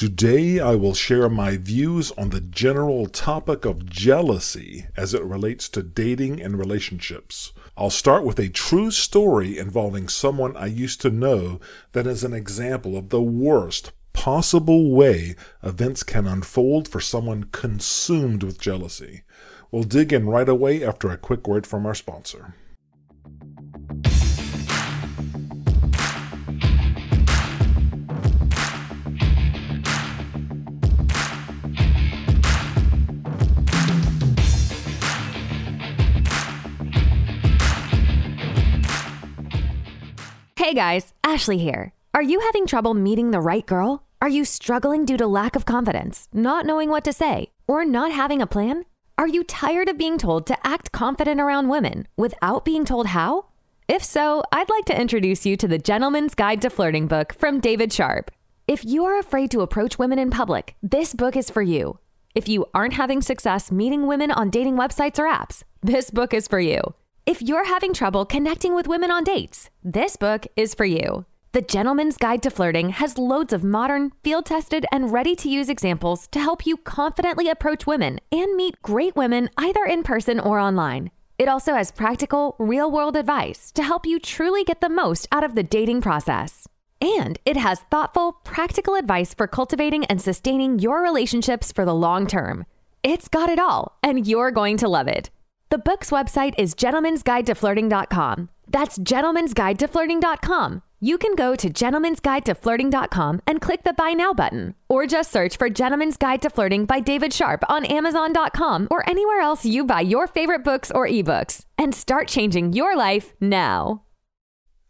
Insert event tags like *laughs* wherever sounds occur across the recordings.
Today, I will share my views on the general topic of jealousy as it relates to dating and relationships. I'll start with a true story involving someone I used to know that is an example of the worst possible way events can unfold for someone consumed with jealousy. We'll dig in right away after a quick word from our sponsor. Hey guys, Ashley here. Are you having trouble meeting the right girl? Are you struggling due to lack of confidence, not knowing what to say, or not having a plan? Are you tired of being told to act confident around women without being told how? If so, I'd like to introduce you to the Gentleman's Guide to Flirting book from David Sharp. If you are afraid to approach women in public, this book is for you. If you aren't having success meeting women on dating websites or apps, this book is for you. If you're having trouble connecting with women on dates, this book is for you. The Gentleman's Guide to Flirting has loads of modern, field tested, and ready to use examples to help you confidently approach women and meet great women either in person or online. It also has practical, real world advice to help you truly get the most out of the dating process. And it has thoughtful, practical advice for cultivating and sustaining your relationships for the long term. It's got it all, and you're going to love it. The book's website is gentlemansguidetoflirting.com. That's gentlemansguidetoflirting.com. You can go to gentlemansguidetoflirting.com and click the Buy Now button, or just search for Gentleman's Guide to Flirting by David Sharp on Amazon.com or anywhere else you buy your favorite books or ebooks, and start changing your life now.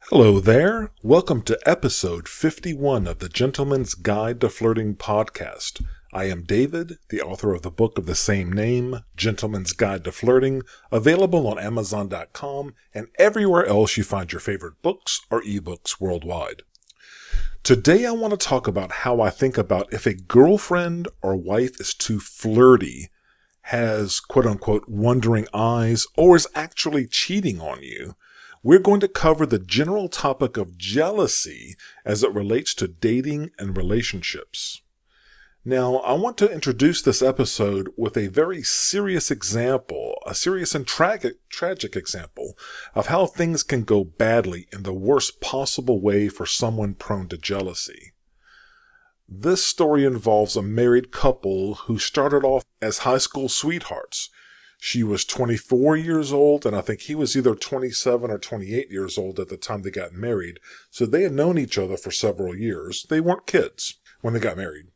Hello there. Welcome to episode 51 of the Gentleman's Guide to Flirting podcast. I am David, the author of the book of the same name, Gentleman's Guide to Flirting, available on Amazon.com and everywhere else you find your favorite books or ebooks worldwide. Today I want to talk about how I think about if a girlfriend or wife is too flirty, has quote unquote wondering eyes, or is actually cheating on you. We're going to cover the general topic of jealousy as it relates to dating and relationships. Now, I want to introduce this episode with a very serious example, a serious and tragic, tragic example of how things can go badly in the worst possible way for someone prone to jealousy. This story involves a married couple who started off as high school sweethearts. She was 24 years old, and I think he was either 27 or 28 years old at the time they got married. So they had known each other for several years. They weren't kids when they got married.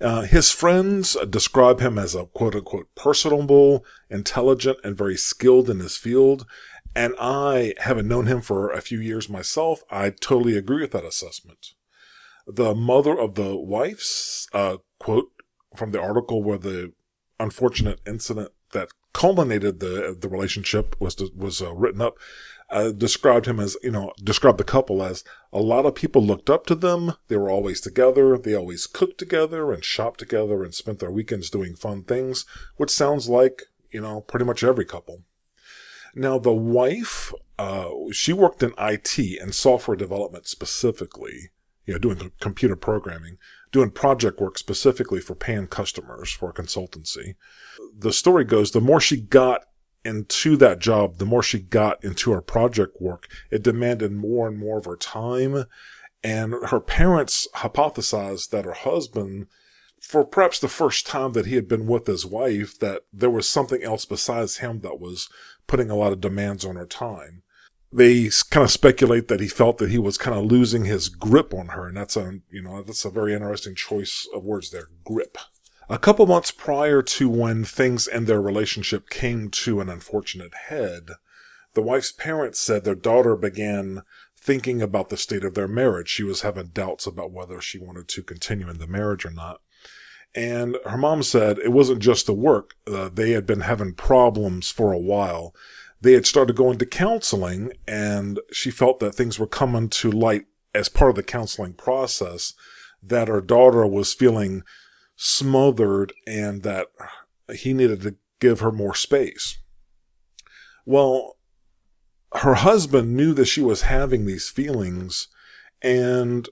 Uh, his friends describe him as a quote unquote personable, intelligent, and very skilled in his field. And I, having known him for a few years myself, I totally agree with that assessment. The mother of the wife's uh, quote from the article where the unfortunate incident that culminated the the relationship was was uh, written up uh, described him as, you know, described the couple as a lot of people looked up to them. They were always together. They always cooked together and shopped together and spent their weekends doing fun things, which sounds like, you know, pretty much every couple. Now, the wife, uh, she worked in IT and software development specifically, you know, doing computer programming, doing project work specifically for paying customers for a consultancy. The story goes, the more she got into that job, the more she got into her project work, it demanded more and more of her time. And her parents hypothesized that her husband, for perhaps the first time that he had been with his wife, that there was something else besides him that was putting a lot of demands on her time. They kind of speculate that he felt that he was kind of losing his grip on her. And that's a, you know, that's a very interesting choice of words there. Grip. A couple months prior to when things in their relationship came to an unfortunate head, the wife's parents said their daughter began thinking about the state of their marriage. She was having doubts about whether she wanted to continue in the marriage or not. And her mom said it wasn't just the work. Uh, they had been having problems for a while. They had started going to counseling and she felt that things were coming to light as part of the counseling process that her daughter was feeling smothered and that he needed to give her more space. Well, her husband knew that she was having these feelings and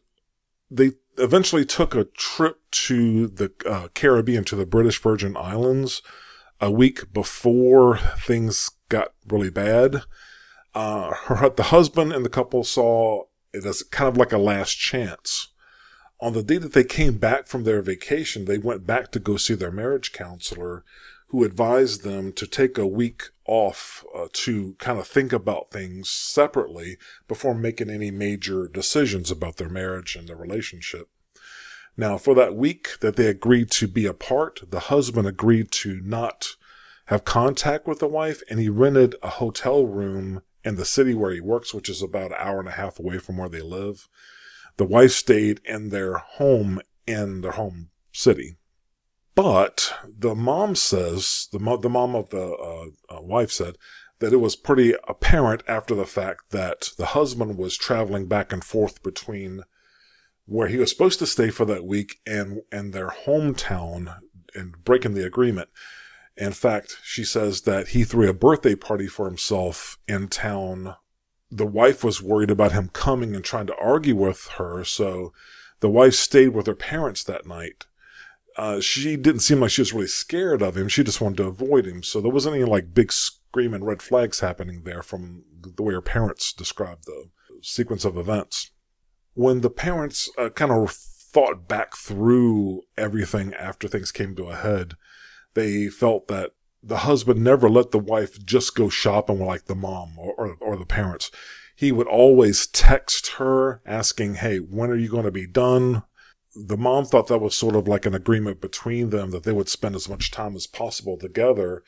they eventually took a trip to the uh, Caribbean, to the British Virgin Islands, a week before things got really bad. Uh, her, the husband and the couple saw it as kind of like a last chance. On the day that they came back from their vacation, they went back to go see their marriage counselor, who advised them to take a week off uh, to kind of think about things separately before making any major decisions about their marriage and their relationship. Now, for that week that they agreed to be apart, the husband agreed to not have contact with the wife and he rented a hotel room in the city where he works, which is about an hour and a half away from where they live. The wife stayed in their home in their home city. But the mom says, the, mo- the mom of the uh, uh, wife said that it was pretty apparent after the fact that the husband was traveling back and forth between where he was supposed to stay for that week and, and their hometown and breaking the agreement. In fact, she says that he threw a birthday party for himself in town. The wife was worried about him coming and trying to argue with her, so the wife stayed with her parents that night. Uh, she didn't seem like she was really scared of him. She just wanted to avoid him. So there wasn't any like big screaming red flags happening there from the way her parents described the sequence of events. When the parents uh, kind of thought back through everything after things came to a head, they felt that the husband never let the wife just go shopping like the mom or, or, or the parents. He would always text her asking, Hey, when are you going to be done? The mom thought that was sort of like an agreement between them that they would spend as much time as possible together.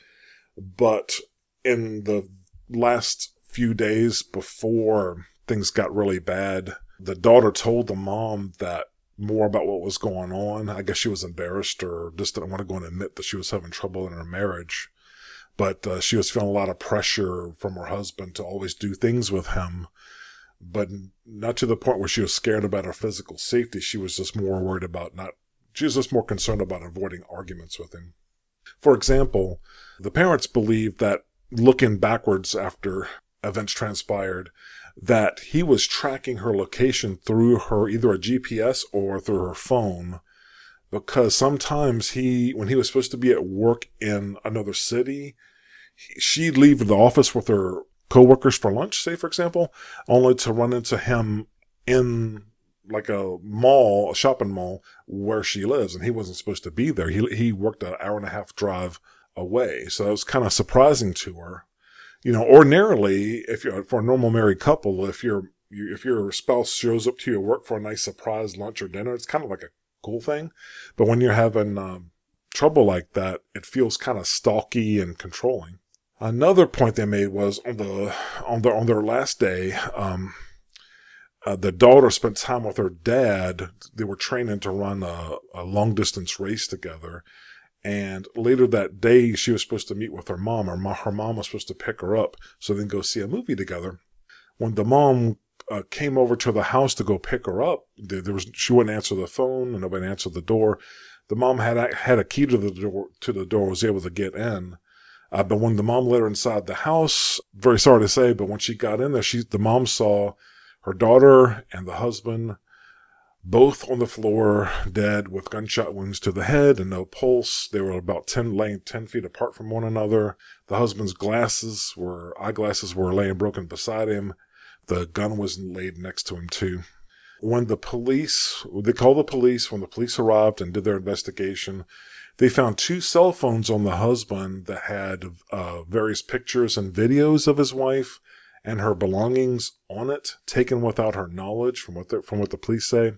But in the last few days before things got really bad, the daughter told the mom that more about what was going on. I guess she was embarrassed or just didn't want to go and admit that she was having trouble in her marriage. But uh, she was feeling a lot of pressure from her husband to always do things with him, but not to the point where she was scared about her physical safety. She was just more worried about not, she was just more concerned about avoiding arguments with him. For example, the parents believed that looking backwards after events transpired, that he was tracking her location through her either a GPS or through her phone because sometimes he when he was supposed to be at work in another city she'd leave the office with her coworkers for lunch say for example only to run into him in like a mall a shopping mall where she lives and he wasn't supposed to be there. He he worked an hour and a half drive away. So that was kind of surprising to her you know, ordinarily, if you're for a normal married couple, if your if your spouse shows up to your work for a nice surprise lunch or dinner, it's kind of like a cool thing. But when you're having um, trouble like that, it feels kind of stalky and controlling. Another point they made was on the on their on their last day, um, uh, the daughter spent time with her dad. They were training to run a, a long distance race together, and later that day, she was supposed to meet with her mom, or her mom was supposed to pick her up, so then go see a movie together. When the mom uh, came over to the house to go pick her up, there, was she wouldn't answer the phone, and nobody answered the door. The mom had had a key to the door, to the door, was able to get in. Uh, but when the mom let her inside the house, very sorry to say, but when she got in there, she the mom saw her daughter and the husband both on the floor, dead with gunshot wounds to the head and no pulse. They were about 10, laying 10 feet apart from one another. The husband's glasses were, eyeglasses were laying broken beside him. The gun was laid next to him too. When the police, they called the police, when the police arrived and did their investigation, they found two cell phones on the husband that had uh, various pictures and videos of his wife and her belongings on it, taken without her knowledge, from what the, from what the police say.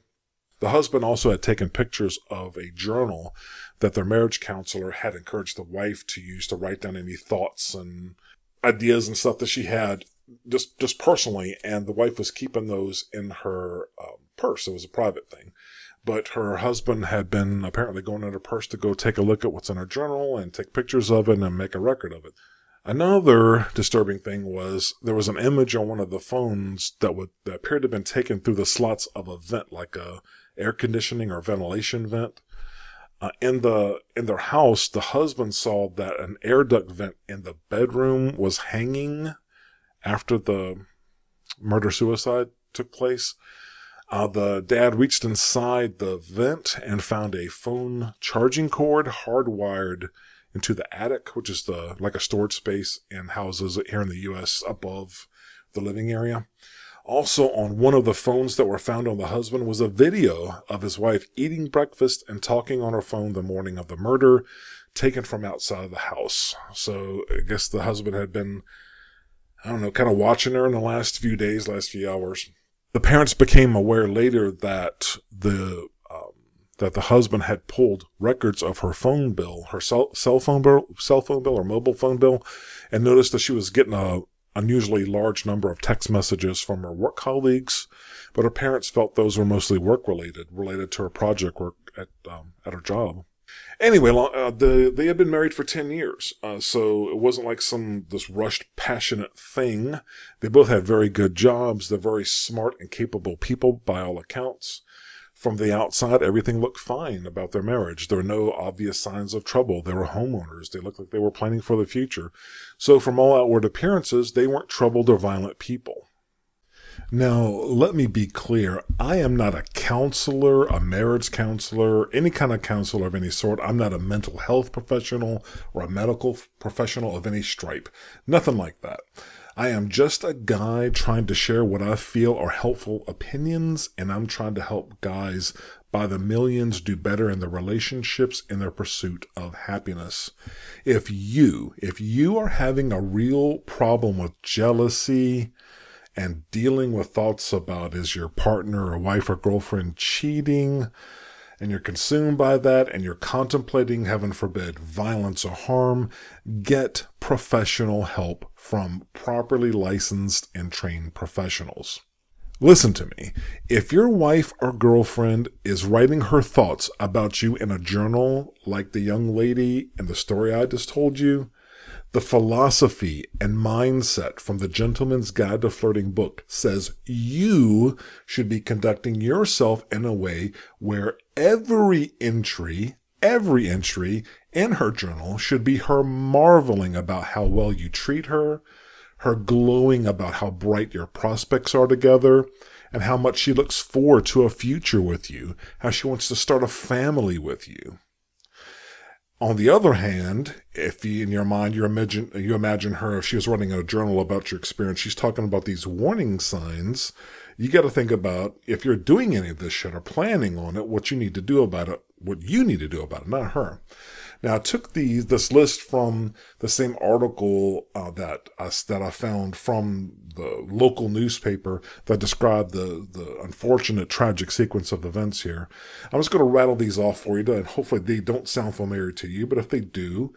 The husband also had taken pictures of a journal that their marriage counselor had encouraged the wife to use to write down any thoughts and ideas and stuff that she had just just personally, and the wife was keeping those in her um, purse. It was a private thing, but her husband had been apparently going in her purse to go take a look at what's in her journal and take pictures of it and make a record of it. Another disturbing thing was there was an image on one of the phones that would that appeared to have been taken through the slots of a vent, like a air conditioning or ventilation vent. Uh, in the in their house, the husband saw that an air duct vent in the bedroom was hanging after the murder suicide took place. Uh, the dad reached inside the vent and found a phone charging cord hardwired into the attic, which is the like a storage space and houses here in the U.S. above the living area. Also, on one of the phones that were found on the husband was a video of his wife eating breakfast and talking on her phone the morning of the murder, taken from outside of the house. So I guess the husband had been, I don't know, kind of watching her in the last few days, last few hours. The parents became aware later that the um, that the husband had pulled records of her phone bill, her cell, cell phone bill, cell phone bill or mobile phone bill, and noticed that she was getting a unusually large number of text messages from her work colleagues, but her parents felt those were mostly work related, related to her project work at um, at her job. Anyway, uh, the, they had been married for 10 years, uh, so it wasn't like some, this rushed, passionate thing. They both had very good jobs. They're very smart and capable people by all accounts. From the outside, everything looked fine about their marriage. There were no obvious signs of trouble. They were homeowners. They looked like they were planning for the future. So from all outward appearances, they weren't troubled or violent people. Now, let me be clear. I am not a counselor, a marriage counselor, any kind of counselor of any sort. I'm not a mental health professional or a medical professional of any stripe. Nothing like that. I am just a guy trying to share what I feel are helpful opinions, and I'm trying to help guys by the millions do better in their relationships in their pursuit of happiness. If you, if you are having a real problem with jealousy, and dealing with thoughts about is your partner or wife or girlfriend cheating and you're consumed by that and you're contemplating, heaven forbid, violence or harm, get professional help from properly licensed and trained professionals. Listen to me. If your wife or girlfriend is writing her thoughts about you in a journal, like the young lady in the story I just told you, the philosophy and mindset from the Gentleman's Guide to Flirting book says you should be conducting yourself in a way where every entry, every entry in her journal should be her marveling about how well you treat her, her glowing about how bright your prospects are together, and how much she looks forward to a future with you, how she wants to start a family with you. On the other hand, if you, in your mind you imagine you imagine her if she was writing a journal about your experience, she's talking about these warning signs. You got to think about if you're doing any of this shit or planning on it, what you need to do about it, what you need to do about it, not her. Now, I took the this list from the same article uh, that I, that I found from the local newspaper that described the the unfortunate tragic sequence of events here. I'm just going to rattle these off for you, and hopefully they don't sound familiar to you. But if they do,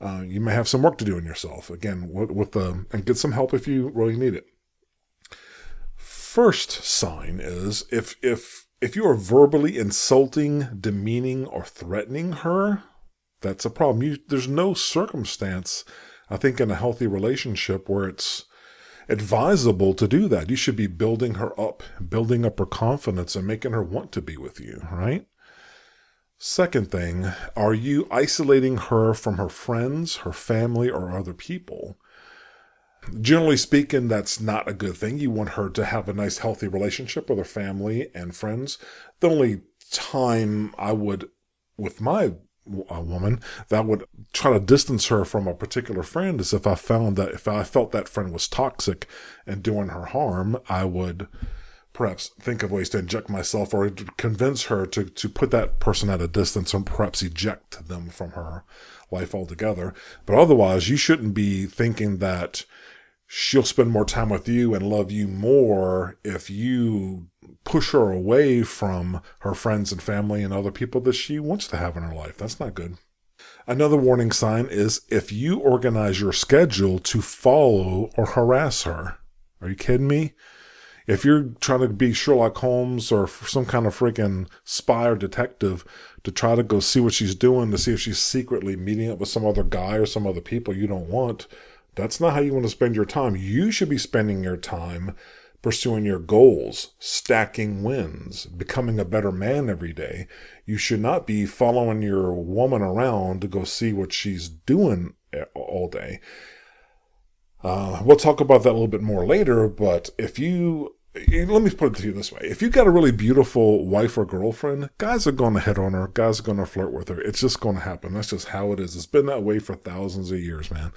uh, you may have some work to do in yourself. Again, with, with the and get some help if you really need it. First sign is if if if you are verbally insulting, demeaning, or threatening her, that's a problem. You, there's no circumstance, I think, in a healthy relationship where it's advisable to do that. You should be building her up, building up her confidence, and making her want to be with you, right? Second thing, are you isolating her from her friends, her family, or other people? Generally speaking, that's not a good thing. You want her to have a nice, healthy relationship with her family and friends. The only time I would, with my a woman that would try to distance her from a particular friend is if I found that if I felt that friend was toxic and doing her harm, I would perhaps think of ways to inject myself or convince her to, to put that person at a distance and perhaps eject them from her life altogether. But otherwise, you shouldn't be thinking that she'll spend more time with you and love you more if you push her away from her friends and family and other people that she wants to have in her life. That's not good. Another warning sign is if you organize your schedule to follow or harass her. Are you kidding me? If you're trying to be Sherlock Holmes or some kind of freaking spy or detective to try to go see what she's doing, to see if she's secretly meeting up with some other guy or some other people you don't want, that's not how you want to spend your time. You should be spending your time pursuing your goals, stacking wins, becoming a better man every day. You should not be following your woman around to go see what she's doing all day. Uh, we'll talk about that a little bit more later, but if you let me put it to you this way. If you got a really beautiful wife or girlfriend, guys are going to hit on her. Guys are going to flirt with her. It's just going to happen. That's just how it is. It's been that way for thousands of years, man.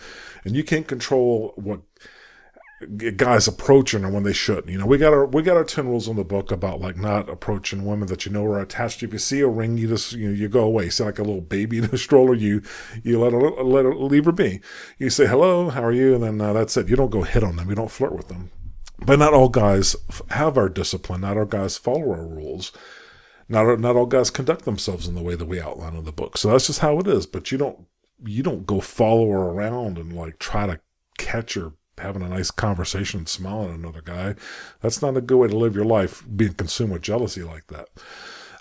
And you can't control what guys approaching her when they shouldn't. You know, we got our we got our ten rules in the book about like not approaching women that you know are attached to. If you see a ring, you just you know you go away. See like a little baby *laughs* in a stroller, you you let her let her leave her be. You say hello, how are you, and then uh, that's it. You don't go hit on them. You don't flirt with them. But not all guys have our discipline. Not all guys follow our rules. Not not all guys conduct themselves in the way that we outline in the book. So that's just how it is. But you don't you don't go follow her around and like try to catch her having a nice conversation and smiling at another guy. That's not a good way to live your life, being consumed with jealousy like that.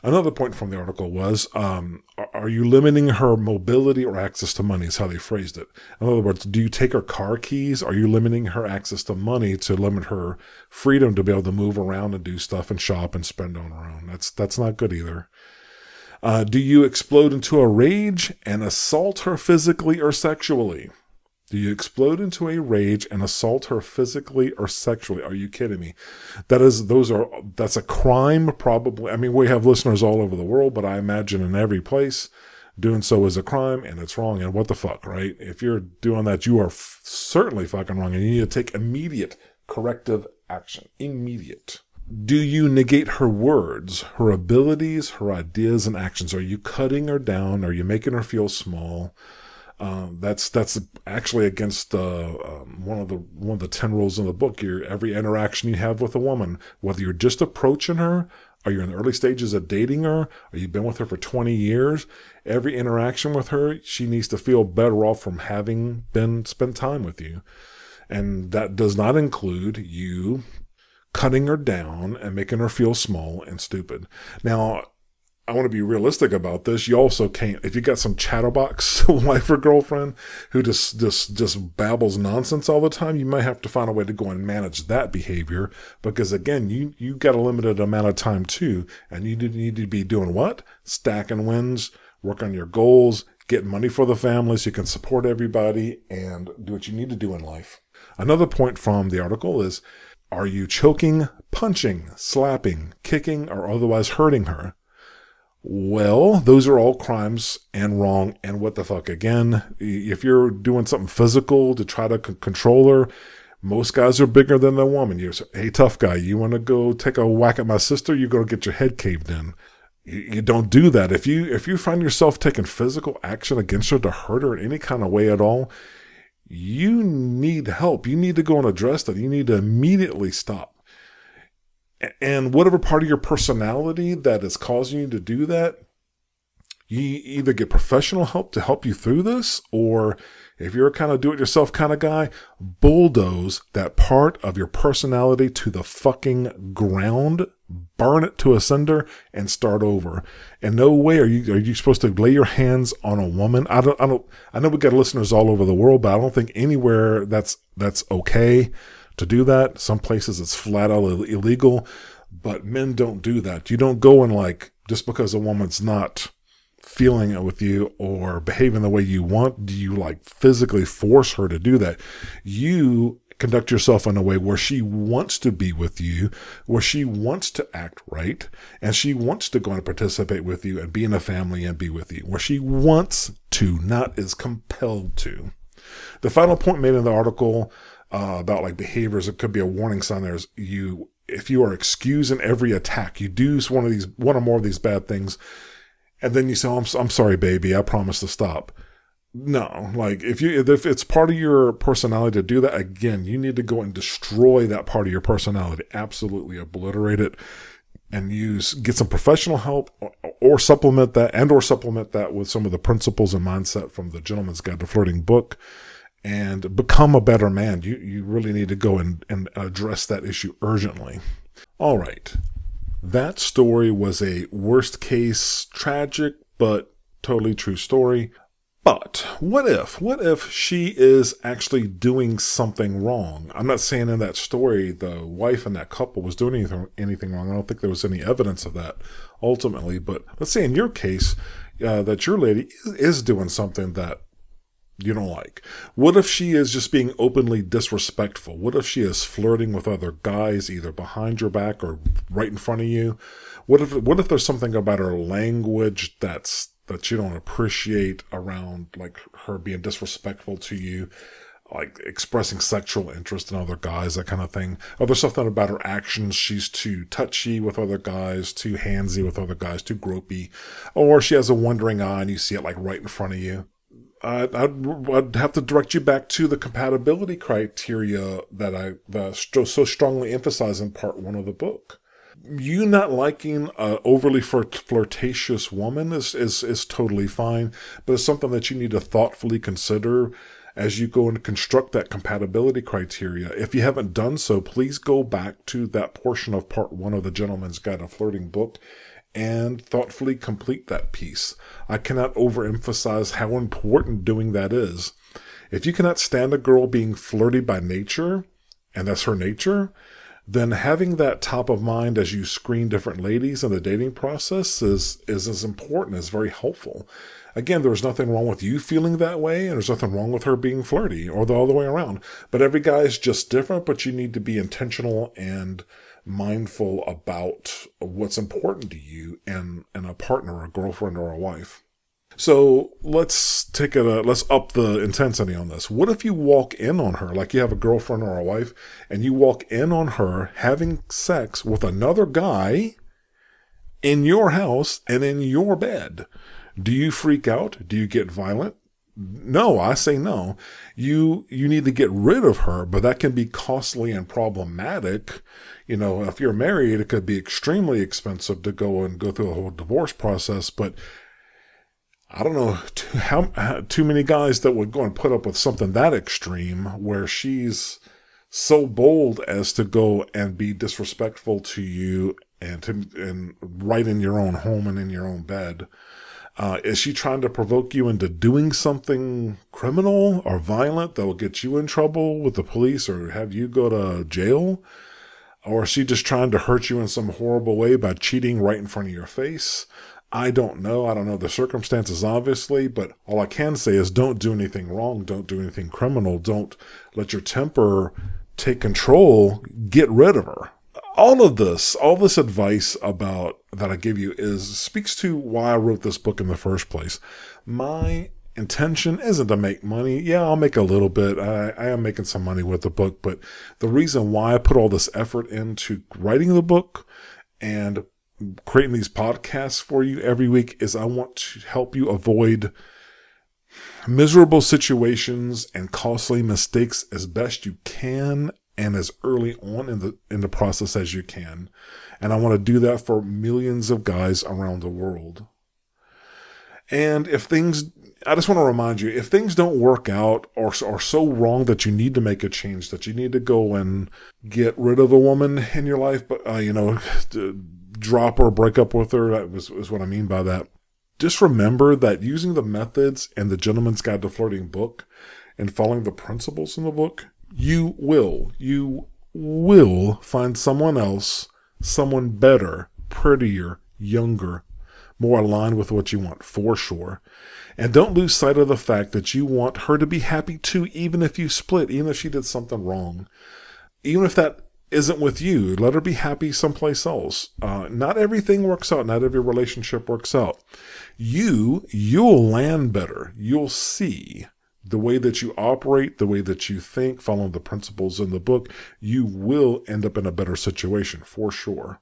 Another point from the article was, um, are you limiting her mobility or access to money is how they phrased it. In other words, do you take her car keys? Are you limiting her access to money to limit her freedom to be able to move around and do stuff and shop and spend on her own? That's, that's not good either. Uh, do you explode into a rage and assault her physically or sexually? Do you explode into a rage and assault her physically or sexually? Are you kidding me? That is, those are, that's a crime, probably. I mean, we have listeners all over the world, but I imagine in every place doing so is a crime and it's wrong. And what the fuck, right? If you're doing that, you are f- certainly fucking wrong and you need to take immediate corrective action. Immediate. Do you negate her words, her abilities, her ideas and actions? Are you cutting her down? Are you making her feel small? Um, that's that's actually against uh, um, one of the one of the ten rules in the book. Your every interaction you have with a woman, whether you're just approaching her, or you're in the early stages of dating her, or you've been with her for 20 years, every interaction with her, she needs to feel better off from having been spent time with you, and that does not include you cutting her down and making her feel small and stupid. Now, I want to be realistic about this. You also can't, if you got some chatterbox *laughs* wife or girlfriend who just, just, just babbles nonsense all the time, you might have to find a way to go and manage that behavior because again, you, you got a limited amount of time too. And you need to be doing what? Stacking wins, work on your goals, get money for the family so you can support everybody and do what you need to do in life. Another point from the article is, are you choking, punching, slapping, kicking, or otherwise hurting her? Well, those are all crimes and wrong. And what the fuck? Again, if you're doing something physical to try to c- control her, most guys are bigger than the woman. You say, hey, tough guy, you want to go take a whack at my sister? You're going to get your head caved in. You don't do that. If you if you find yourself taking physical action against her to hurt her in any kind of way at all, you need help. You need to go and address that. You need to immediately stop and whatever part of your personality that is causing you to do that, you either get professional help to help you through this, or if you're a kind of do it yourself kind of guy, bulldoze that part of your personality to the fucking ground, burn it to a cinder and start over. And no way are you, are you supposed to lay your hands on a woman? I don't, I don't, I know we got listeners all over the world, but I don't think anywhere that's, that's okay to do that. Some places it's flat out illegal, but men don't do that. You don't go and like, just because a woman's not feeling it with you or behaving the way you want, do you like physically force her to do that? You conduct yourself in a way where she wants to be with you, where she wants to act right, and she wants to go and participate with you and be in a family and be with you, where she wants to, not is compelled to. The final point made in the article uh, about like behaviors. It could be a warning sign. There's you if you are excusing every attack, you do one of these one or more of these bad things, and then you say, oh, "I'm I'm sorry, baby. I promise to stop." No, like if you if it's part of your personality to do that again, you need to go and destroy that part of your personality. Absolutely obliterate it and use get some professional help or, or, supplement that and or supplement that with some of the principles and mindset from the gentleman's guide to flirting book and become a better man. You, you really need to go and, and address that issue urgently. All right. That story was a worst case tragic, but totally true story. But what if, what if she is actually doing something wrong? I'm not saying in that story the wife and that couple was doing anything, anything wrong. I don't think there was any evidence of that ultimately. But let's say in your case, uh, that your lady is, is doing something that you don't like? What if she is just being openly disrespectful? What if she is flirting with other guys either behind your back or right in front of you? What if what if there's something about her language that's that you don't appreciate around like her being disrespectful to you? like expressing sexual interest in other guys, that kind of thing. Or there's something about her actions. She's too touchy with other guys, too handsy with other guys, too gropey. Or she has a wandering eye and you see it like right in front of you. I'd, I'd, I'd, have to direct you back to the compatibility criteria that I that so strongly emphasize in part one of the book. You not liking an overly flirtatious woman is, is, is totally fine, but it's something that you need to thoughtfully consider as you go and construct that compatibility criteria. If you haven't done so, please go back to that portion of part one of the Gentleman's Guide to Flirting book and thoughtfully complete that piece. I cannot overemphasize how important doing that is. If you cannot stand a girl being flirty by nature, and that's her nature, then having that top of mind as you screen different ladies in the dating process is, is as important, is very helpful. Again, there's nothing wrong with you feeling that way, and there's nothing wrong with her being flirty, or the other way around. But every guy is just different, but you need to be intentional and mindful about what's important to you and, and a partner, a girlfriend, or a wife. So let's take it, a, let's up the intensity on this. What if you walk in on her, like you have a girlfriend or a wife, and you walk in on her having sex with another guy in your house and in your bed? Do you freak out? Do you get violent? No, I say no. You, you need to get rid of her, but that can be costly and problematic. You know, if you're married, it could be extremely expensive to go and go through a whole divorce process, but I don't know too, how, too many guys that would go and put up with something that extreme where she's so bold as to go and be disrespectful to you and to, and right in your own home and in your own bed. Uh, is she trying to provoke you into doing something criminal or violent that will get you in trouble with the police or have you go to jail? Or is she just trying to hurt you in some horrible way by cheating right in front of your face? I don't know. I don't know the circumstances, obviously, but all I can say is don't do anything wrong. Don't do anything criminal. Don't let your temper take control. Get rid of her all of this, all this advice about that I give you is speaks to why I wrote this book in the first place. My intention isn't to make money. Yeah, I'll make a little bit. I, I am making some money with the book, but the reason why I put all this effort into writing the book and creating these podcasts for you every week is I want to help you avoid miserable situations and costly mistakes as best you can and as early on in the in the process as you can. And I want to do that for millions of guys around the world. And if things I just want to remind you, if things don't work out or are so wrong that you need to make a change, that you need to go and get rid of a woman in your life, but uh, you know, *laughs* drop or break up with her, that was is what I mean by that. Just remember that using the methods in the Gentleman's Guide to Flirting book and following the principles in the book, you will, you will find someone else, someone better, prettier, younger, more aligned with what you want, for sure. And don't lose sight of the fact that you want her to be happy too, even if you split, even if she did something wrong. Even if that isn't with you, let her be happy someplace else. Uh, not everything works out. Not every relationship works out. You, you'll land better. You'll see the way that you operate, the way that you think, following the principles in the book, you will end up in a better situation for sure.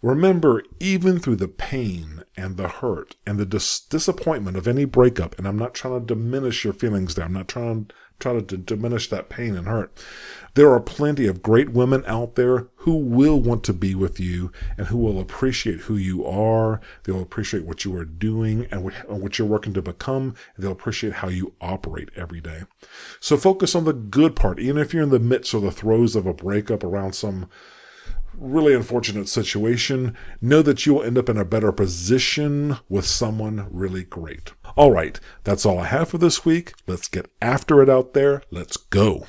Remember, even through the pain and the hurt and the dis- disappointment of any breakup, and I'm not trying to diminish your feelings there, I'm not trying try to diminish that pain and hurt. There are plenty of great women out there who will want to be with you and who will appreciate who you are. They'll appreciate what you are doing and what you're working to become. They'll appreciate how you operate every day. So focus on the good part, even if you're in the midst or the throes of a breakup around some really unfortunate situation, know that you will end up in a better position with someone really great. All right, that's all I have for this week. Let's get after it out there. Let's go.